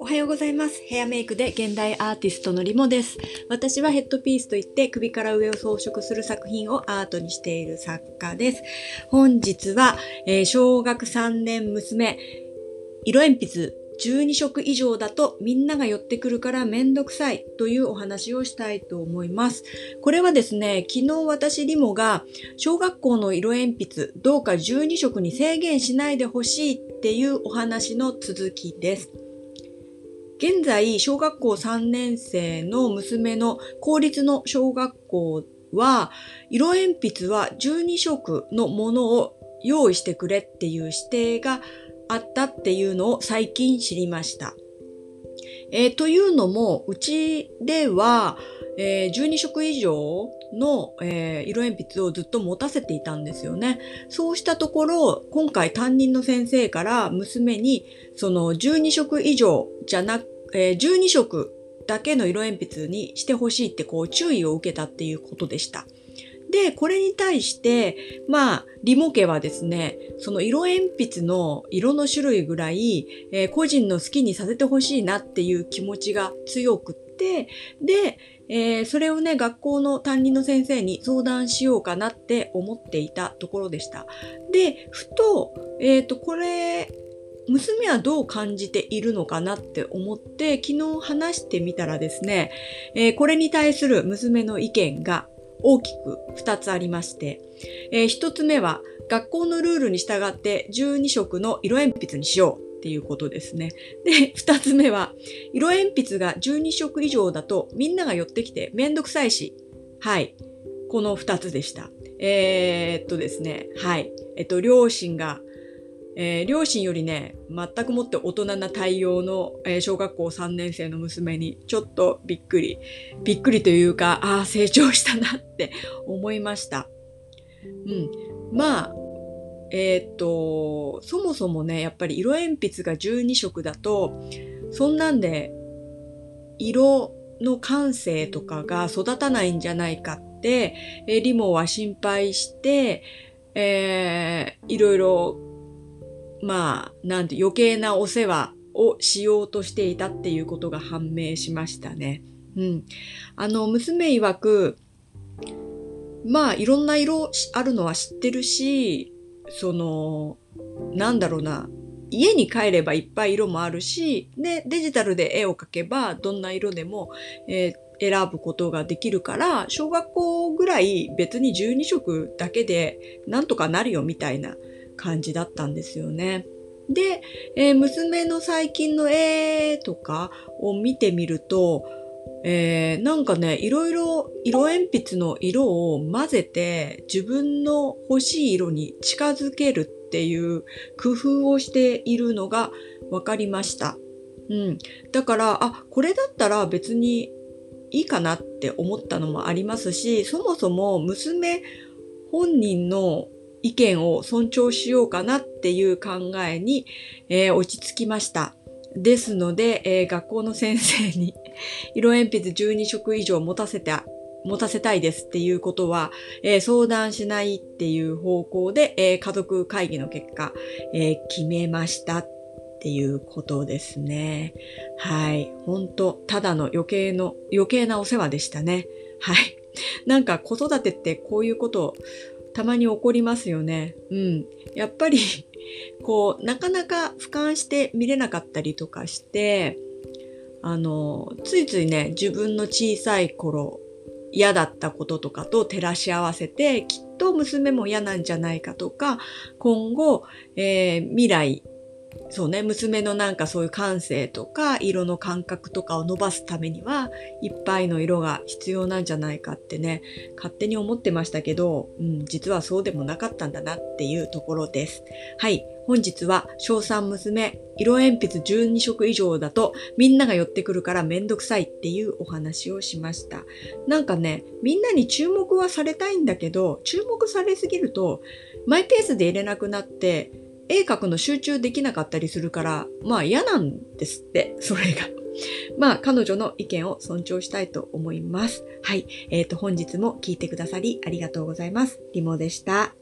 おはようございます。ヘアメイクで現代アーティストのリモです。私はヘッドピースといって首から上を装飾する作品をアートにしている作家です。本日は、えー、小学3年娘、色鉛筆12色以上だとみんなが寄ってくるからめんどくさいというお話をしたいと思います。これはですね、昨日私リモが小学校の色鉛筆どうか12色に制限しないでほしいっていうお話の続きです。現在、小学校3年生の娘の公立の小学校は、色鉛筆は12色のものを用意してくれっていう指定があったっていうのを最近知りました。えー、というのも、うちでは、えー、12色以上の、えー、色鉛筆をずっと持たせていたんですよね。そうしたところ、今回担任の先生から娘に、その12色以上じゃなく、えー、12色だけの色鉛筆にしてほしいってこう注意を受けたっていうことでした。で、これに対して、まあ、リモ家はですね、その色鉛筆の色の種類ぐらい、えー、個人の好きにさせてほしいなっていう気持ちが強くって、で、えー、それをね、学校の担任の先生に相談しようかなって思っていたところでした。で、ふと、えっ、ー、と、これ、娘はどう感じているのかなって思って昨日話してみたらですね、えー、これに対する娘の意見が大きく2つありまして、えー、1つ目は学校のルールに従って12色の色鉛筆にしようっていうことですね。で、2つ目は色鉛筆が12色以上だとみんなが寄ってきてめんどくさいし、はい。この2つでした。えー、っとですね、はい。えっと、両親がえー、両親よりね、全くもって大人な対応の、えー、小学校3年生の娘にちょっとびっくり、びっくりというか、ああ、成長したなって 思いました。うん。まあ、えー、っと、そもそもね、やっぱり色鉛筆が12色だと、そんなんで、色の感性とかが育たないんじゃないかって、えー、リモは心配して、えー、いろいろまあ、なんて余計なお世話をしようとしていたっていうことが判明しましたね。うん。あの、娘曰く、まあ、いろんな色あるのは知ってるし、その、なんだろうな、家に帰ればいっぱい色もあるし、で、デジタルで絵を描けばどんな色でも、えー、選ぶことができるから、小学校ぐらい別に12色だけでなんとかなるよみたいな感じだったんですよね。で、えー、娘の最近の絵とかを見てみると、えー、なんかね、いろいろ色鉛筆の色を混ぜて自分の欲しい色に近づけるっていう工夫をしているのが分かりました。うん。だから、あ、これだったら別にいいかなって思ったのもありますし、そもそも娘本人の意見を尊重しようかなっていう考えに、えー、落ち着きました。ですので、えー、学校の先生に 色鉛筆12色以上持たせた持たせたいですっていうことは、えー、相談しないっていう方向で、えー、家族会議の結果、えー、決めましたっていうことですね。はい。本当ただの余計の、余計なお世話でしたね。はい。なんか子育てってこういうことをたまに起こりますよね。うん。やっぱり こう、なかなか俯瞰して見れなかったりとかして、あの、ついついね、自分の小さい頃、嫌だったこととかと照らし合わせて、きっと娘も嫌なんじゃないかとか、今後、えー、未来そうね、娘のなんかそういう感性とか色の感覚とかを伸ばすためにはいっぱいの色が必要なんじゃないかってね、勝手に思ってましたけど、うん、実はそうでもなかったんだなっていうところです。はい。本日は小3娘、色鉛筆12色以上だとみんなが寄ってくるからめんどくさいっていうお話をしました。なんかね、みんなに注目はされたいんだけど、注目されすぎるとマイペースで入れなくなって絵描くの集中できなかったりするから、まあ嫌なんですって、それが。まあ彼女の意見を尊重したいと思います。はい。えっ、ー、と本日も聞いてくださりありがとうございます。リモでした。